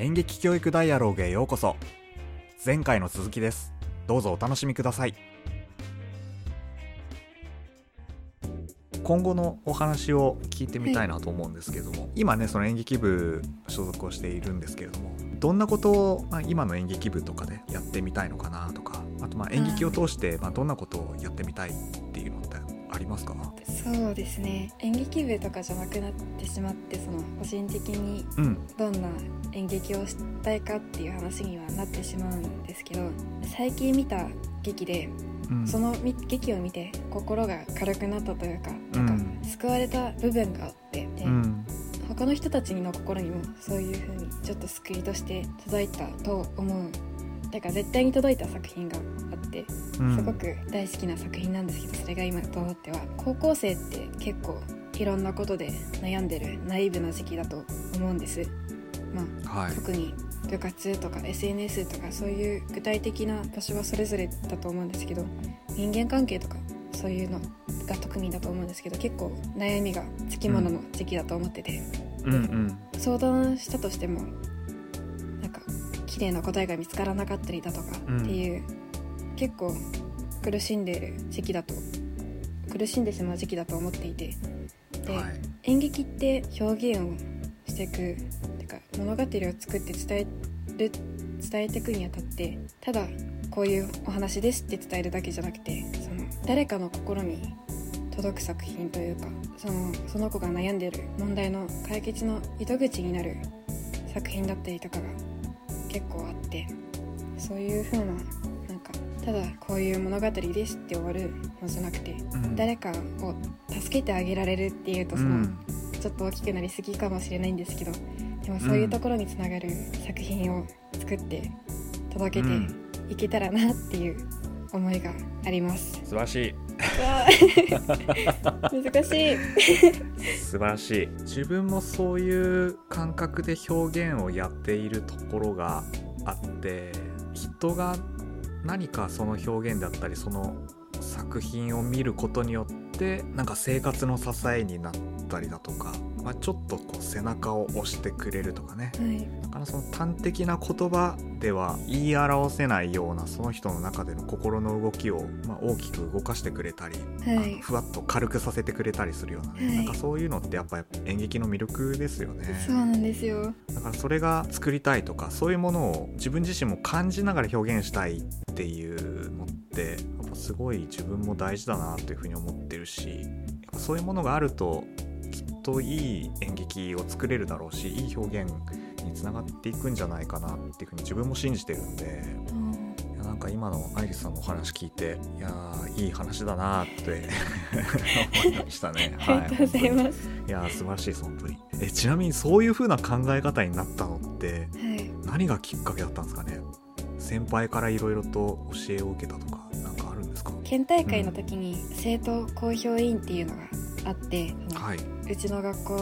演劇教育ダイアログへようこそ。前回の続きです。どうぞお楽しみください。今後のお話を聞いてみたいなと思うんですけども、はい、今ねその演劇部所属をしているんですけれどもどんなことを、まあ、今の演劇部とかでやってみたいのかなとかあとまあ演劇を通して、まあ、どんなことをやってみたいっていうのりますか？そうですね。演劇部とかじゃなくなってしまってその個人的にどんな演劇をしたいかっていう話にはなってしまうんですけど最近見た劇でその劇を見て心が軽くなったというか,、なんか救われた部分があってで、他の人たちの心にもそういう風にちょっと救いとして届いたと思うだから絶対に届いた作品があってすごく大好きな作品なんですけどそれが今と思っては。高校生って結構いろんなことで悩んでるナイーブな時期だと思うんです。まあ、はい、特に部活とか SNS とかそういう具体的な場所はそれぞれだと思うんですけど人間関係とかそういうのが特にだと思うんですけど結構悩みがつきものの時期だと思ってて、うん。うん、相談したとしても綺麗な答えが見つからなかったりだとかっていう、うん、結構苦しんでいる時期だと苦しんでしまう時期だと思っていて。で、はい、演劇って表現をしていくか物語を作って伝える伝えていくにあたってただこういうお話ですって伝えるだけじゃなくてその誰かの心に届く作品というかそのその子が悩んでる問題の解決の糸口になる作品だったりとかが結構あってそういう風ななんかただこういう物語ですって終わるのじゃなくて、うん、誰かを助けてあげられるっていうとその、うん、ちょっと大きくなりすぎかもしれないんですけどでもそういうところにつながる作品を作って届けていけたらなっていう思いがあります、うん、素晴らしい難しい。素晴らしい。自分もそういう感覚で表現をやっているところがあって人が何かその表現だったりその作品を見ることによってなんか生活の支えになったりだとかまあ、ちょっとこう背中を押してくれるとかね、はい、だからその端的な言葉では言い表せないようなその人の中での心の動きを、まあ、大きく動かしてくれたり、はい、ふわっと軽くさせてくれたりするようなね、はい、なんかそういうのってやっぱり演劇の魅力ですよね。そうなんですよ。だからそれが作りたいとかそういうものを自分自身も感じながら表現したいっていうのってやっぱすごい自分も大事だなというふうに思ってるしそういうものがあるとといい演劇を作れるだろうしいい表現につながっていくんじゃないかなっていうふうに自分も信じてるんで、うん、いやなんか今のアイリスさんのお話聞いていやいい話だなって 思いましたね。はい、ありがとうございます。いや素晴らしいです本当に。えちなみにそういうふうな考え方になったのって、はい、何がきっかけだったんですかね？先輩からいろいろと教えを受けたとか何かあるんですか？県大会の時に生徒公表委員っていうのがあって、はい、うちの学校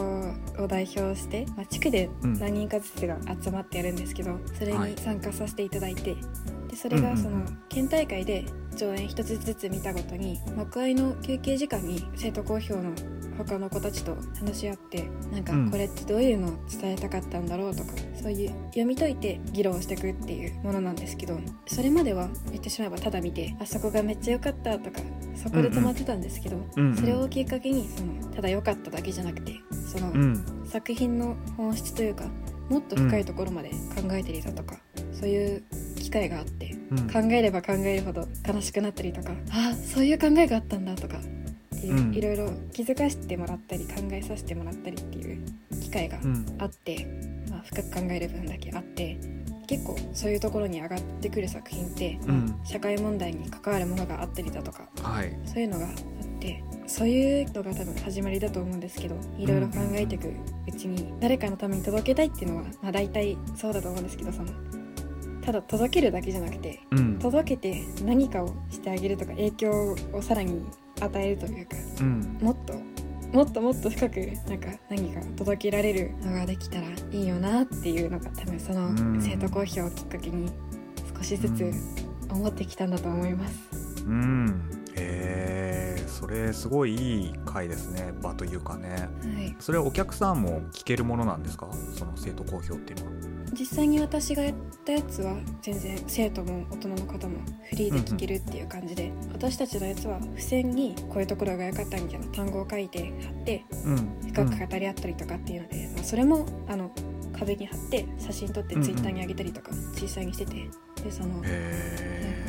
を代表して、まあ、地区で何人かずつが集まってやるんですけど、うん、それに参加させていただいて、はい、でそれがその県大会で上演一つずつ見たごとに幕間の休憩時間に生徒公表の他の子たちと話し合ってなんかこれってどういうのを伝えたかったんだろうとか、そういう読み解いて議論していくっていうものなんですけどそれまでは言ってしまえばただ見てあそこがめっちゃ良かったとかそこで止まってたんですけど、うんうん、それをきっかけにそのただ良かっただけじゃなくてその、うん、作品の本質というかもっと深いところまで考えてりだとか、そういう機会があって、考えれば考えるほど悲しくなったりとかあそういう考えがあったんだとかっていう、うん、いろいろ気づかせてもらったり考えさせてもらったりっていう機会があって、うん、まあ、深く考える分だけあって結構そういうところに上がってくる作品って、うん、社会問題に関わるものがあったりだとか、はい、そういうのがあってそういうのが多分始まりだと思うんですけどいろいろ考えていくうちに誰かのために届けたいっていうのは、まあ、大体そうだと思うんですけどそのただ届けるだけじゃなくて、うん、届けて何かをしてあげるとか影響をさらに与えるというか、うん、もっともっともっと深くなんか何か届けられるのができたらいいよなっていうのが多分その生徒公表をきっかけに少しずつ思ってきたんだと思います。うん、へえそれすごいいい回ですね。場というかね、はい、それはお客さんも聞けるものなんですか？その生徒公表っていうのは実際に私がやったやつは全然生徒も大人の方もフリーで聴けるっていう感じで、うん。うん、私たちのやつは付箋にこういうところが良かったみたいな単語を書いて貼って、深く語り合ったりとかっていうので、まあ、それもあの壁に貼って写真撮ってツイッターに上げたりとか実際にしてて。でその、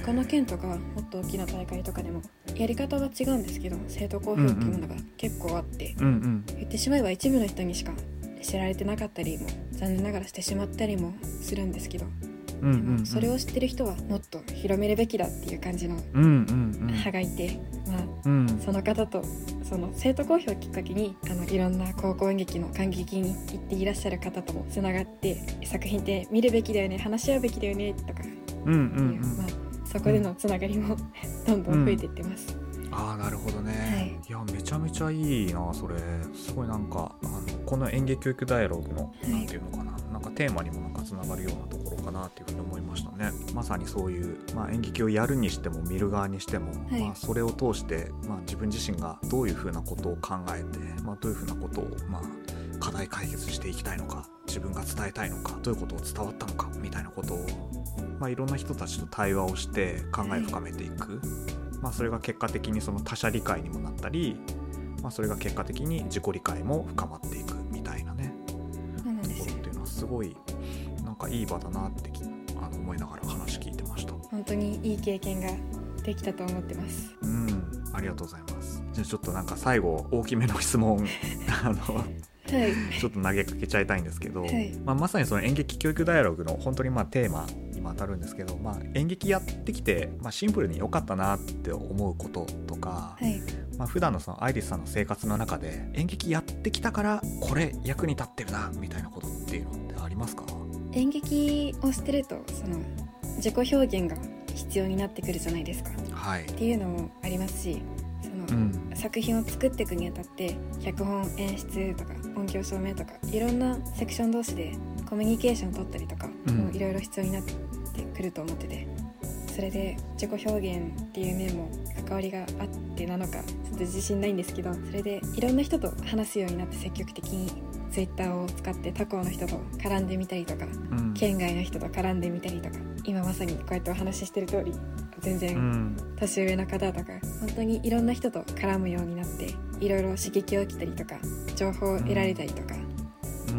他の県とかもっと大きな大会とかでもやり方は違うんですけど生徒公表っていうものが結構あって、うんうん、言ってしまえば一部の人にしか知られてなかったりも残念ながらしてしまったりもするんですけど、うんうんうん、それを知ってる人はもっと広めるべきだっていう感じの派がいて、まあ、うん、その方とその生徒公表をきっかけにあのいろんな高校演劇の感激に行っていらっしゃる方ともつながって作品って見るべきだよね話し合うべきだよねとか、うんうんうん、まあ、そこでのつながりも どんどん増えていってます。ああなるほどね、はい、いやめちゃめちゃいいなそれ。すごいなんかあのこの演劇教育ダイアログの何、て言うのかな。なんかテーマにもなんかつながるようなところかなっていうふうに思いましたね。まさにそういう、まあ、演劇をやるにしても見る側にしても、はい、まあ、それを通して、まあ、自分自身がどういうふうなことを考えて、まあ、どういうふうなことを、まあ、課題解決していきたいのか自分が伝えたいのかどういうことを伝わったのかみたいなことを、まあ、いろんな人たちと対話をして考え深めていく、はいまあ、それが結果的にその他者理解にもなったり、まあ、それが結果的に自己理解も深まっていくみたいなねところっていうのはすごいなんかいい場だなってあの思いながら話聞いてました。本当にいい経験ができたと思ってます。うんありがとうございます。じゃあちょっとなんか最後大きめの質問 あのはい、ちょっと投げかけちゃいたいんですけど、はい、まあ、まさにその演劇教育ダイアログの本当にまあテーマにも当たるんですけど、まあ、演劇やってきて、まあ、シンプルに良かったなって思うこととか、はい、まあ、普段のそのアイリスさんの生活の中で演劇やってきたからこれ役に立ってるなみたいなことっていうのってありますか？演劇をしてるとその自己表現が必要になってくるじゃないですか、はい、っていうのもありますしその、うん、作品を作っていくにあたって脚本演出とか音響照明とかいろんなセクション同士でコミュニケーション取ったりとかいろいろ必要になってくると思ってて。それで自己表現っていう面も関わりがあってなのかちょっと自信ないんですけどそれでいろんな人と話すようになって積極的に Twitter を使って他校の人と絡んでみたりとか、うん、県外の人と絡んでみたりとか今まさにこうやってお話ししてる通り全然年上の方とか、本当にいろんな人と絡むようになっていろいろ刺激を受けたりとか情報を得られたりとか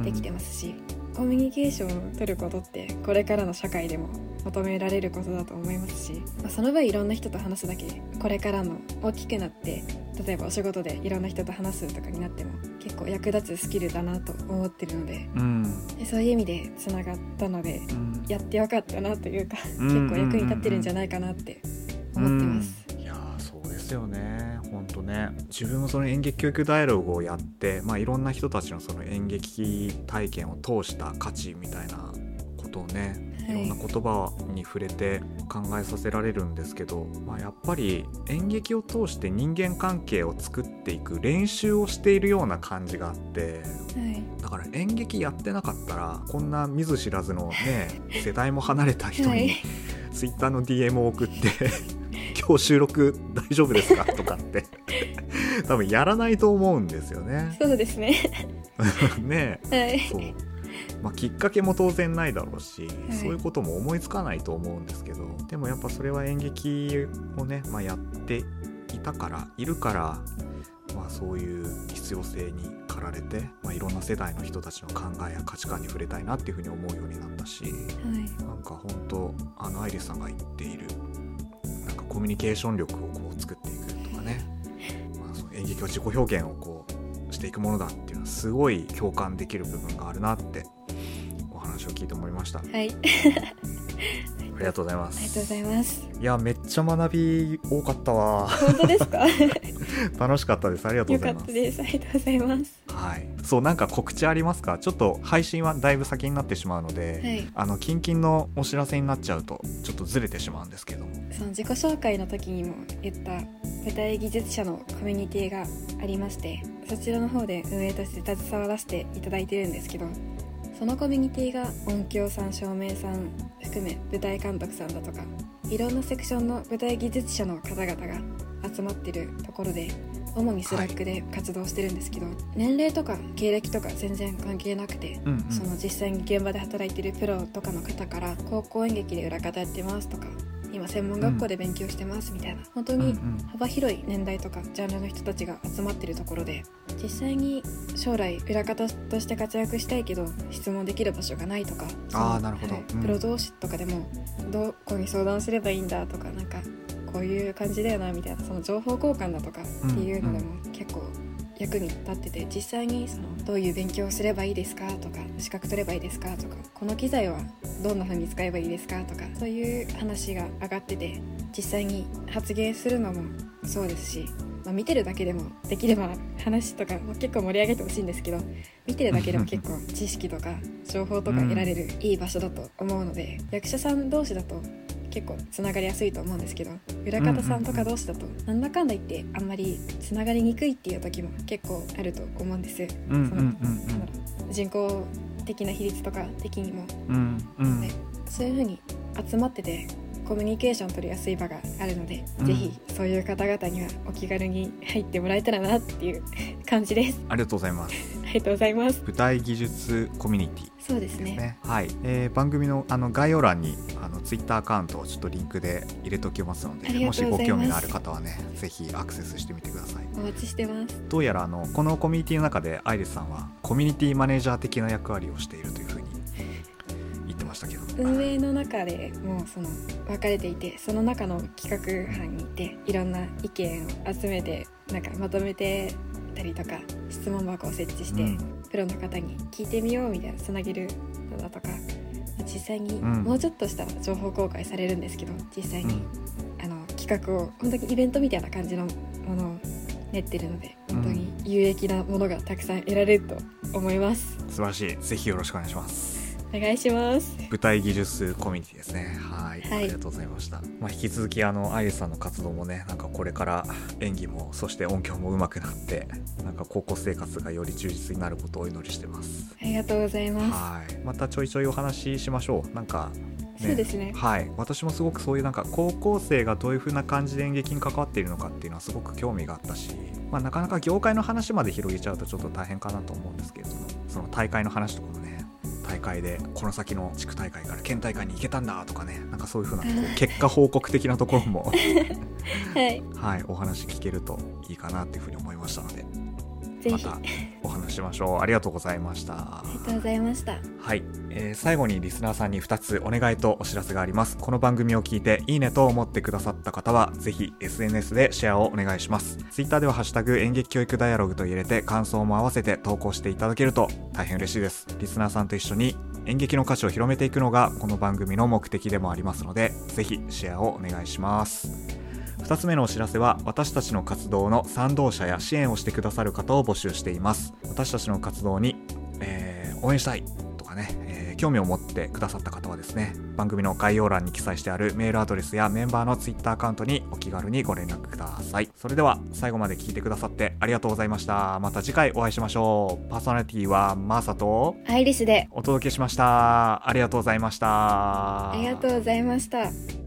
できてますし、コミュニケーションを取ることってこれからの社会でも求められることだと思いますし、まあ、その分いろんな人と話すだけでこれからの大きくなって例えばお仕事でいろんな人と話すとかになっても結構役立つスキルだなと思ってるのでうん、でそういう意味でつながったので、うん、やってよかったなというか、結構役に立ってるんじゃないかなって思ってます。いやそうですよね本当ね。自分もその演劇教育ダイアログをやって、まあ、いろんな人たちのその演劇体験を通した価値みたいなことをねい。ろんな言葉に触れて考えさせられるんですけど、まあ、やっぱり演劇を通して人間関係を作っていく練習をしているような感じがあって、はい、だから演劇やってなかったらこんな見ず知らずのね世代も離れた人に、はい、Twitter の DM を送って今日収録大丈夫ですか？とかって。多分やらないと思うんですよね。そうですね。ね、はい、そう。まあ、きっかけも当然ないだろうし、はい、そういうことも思いつかないと思うんですけどでもやっぱそれは演劇をね、まあ、やっていたからいるから、まあ、そういう必要性に駆られて、まあ、いろんな世代の人たちの考えや価値観に触れたいなっていうふうに思うようになったし、はい、なんか本当あのアイリスさんが言っているコミュニケーション力をこう作っていくとかね、まあ、その演劇は自己表現をこうしていくものだっていうのはすごい共感できる部分があるなってお話を聞いて思いました。はい。ありがとうございます。ありがとうございます。いや、めっちゃ学び多かったわ。本当ですか？楽しかったです。ありがとうございます。ありがとうございます。はい。そう、なんか告知ありますか？ちょっと配信はだいぶ先になってしまうので、はい、あの、キンキンのお知らせになっちゃうと、ちょっとずれてしまうんですけどその自己紹介の時にも言った舞台技術者のコミュニティがありまして、そちらの方で運営として携わらせていただいてるんですけど、そのコミュニティが音響さん照明さん含め舞台監督さんだとかいろんなセクションの舞台技術者の方々が集まってるところで主に Slack で活動してるんですけど、はい、年齢とか経歴とか全然関係なくて、うんうん、その実際に現場で働いてるプロとかの方から高校演劇で裏方やってますとか今専門学校で勉強してますみたいな、本当に幅広い年代とかジャンルの人たちが集まってるところで実際に将来裏方として活躍したいけど質問できる場所がないとかあなるほど、プロ同士とかでもどこに相談すればいいんだとかなんかこういう感じだよなみたいなその情報交換だとかっていうのでも結構役に立ってて実際にそのどういう勉強をすればいいですかとか資格取ればいいですかとかこの機材はどんな風に使えばいいですかとかそういう話が上がってて実際に発言するのもそうですし、まあ、見てるだけでもできれば話とかも結構盛り上げてほしいんですけど見てるだけでも結構知識とか情報とか得られるいい場所だと思うので役者さん同士だと結構つながりやすいと思うんですけど裏方さんとか同士だとなんだかんだ言ってあんまりつながりにくいっていう時も結構あると思うんです。その人口的な比率とか的にも、うんうん、そういう風に集まっててコミュニケーション取りやすい場があるので、うん、ぜひそういう方々にはお気軽に入ってもらえたらなっていう感じです。ありがとうございます。ありがとうございます。舞台技術コミュニティ、ね、そうですね。はい、えー、番組のあの概要欄にあのツイッターアカウントをちょっとリンクで入れときますのでもしご興味のある方はねぜひアクセスしてみてください。お待ちしてます。どうやらあのこのコミュニティの中でアイリスさんはコミュニティマネージャー的な役割をしているというふうにましたけど。運営の中でもうその分かれていてその中の企画班にいていろんな意見を集めてなんかまとめてたりとか質問箱を設置して、うん、プロの方に聞いてみようみたいなつなげるのだとか実際にもうちょっとした情報公開されるんですけど実際に、あの企画を本当にイベントみたいな感じのものを練ってるので本当に有益なものがたくさん得られると思います、素晴らしい。ぜひよろしくお願いしますお願いします。舞台技術コミュニティですね。はい、はい、ありがとうございました、まあ、引き続きあのアイリスさんの活動もねなんかこれから演技もそして音響も上手くなってなんか高校生活がより充実になることをお祈りしてます。ありがとうございます。はい。またちょいちょいお話ししましょう。なんかね、そうですね。はい。私もすごくそういうなんか高校生がどういう風な感じで演劇に関わっているのかっていうのはすごく興味があったし、まあ、なかなか業界の話まで広げちゃうとちょっと大変かなと思うんですけれどもその大会の話とかもね大会でこの先の地区大会から県大会に行けたんだとかねなんかそういうふうな結果報告的なところも はい、はい、お話聞けるといいかなっていうふうに思いましたのでまたお話しましょう。ありがとうございました。ありがとうございました。はい、えー、最後にリスナーさんに2つお願いとお知らせがあります。この番組を聞いていいねと思ってくださった方はぜひ SNS でシェアをお願いします。Twitter ではハッシュタグ演劇教育ダイアログと入れて感想も合わせて投稿していただけると大変嬉しいです。リスナーさんと一緒に演劇の価値を広めていくのがこの番組の目的でもありますのでぜひシェアをお願いします2つ目のお知らせは私たちの活動の賛同者や支援をしてくださる方を募集しています。私たちの活動に、えー、応援したいとかね、えー、興味を持ってくださった方はですね番組の概要欄に記載してあるメールアドレスやメンバーの Twitter アカウントにお気軽にご連絡ください。それでは最後まで聞いてくださってありがとうございました。また次回お会いしましょう。パーソナリティはマーサとアイリスで。お届けしました。ありがとうございました。ありがとうございました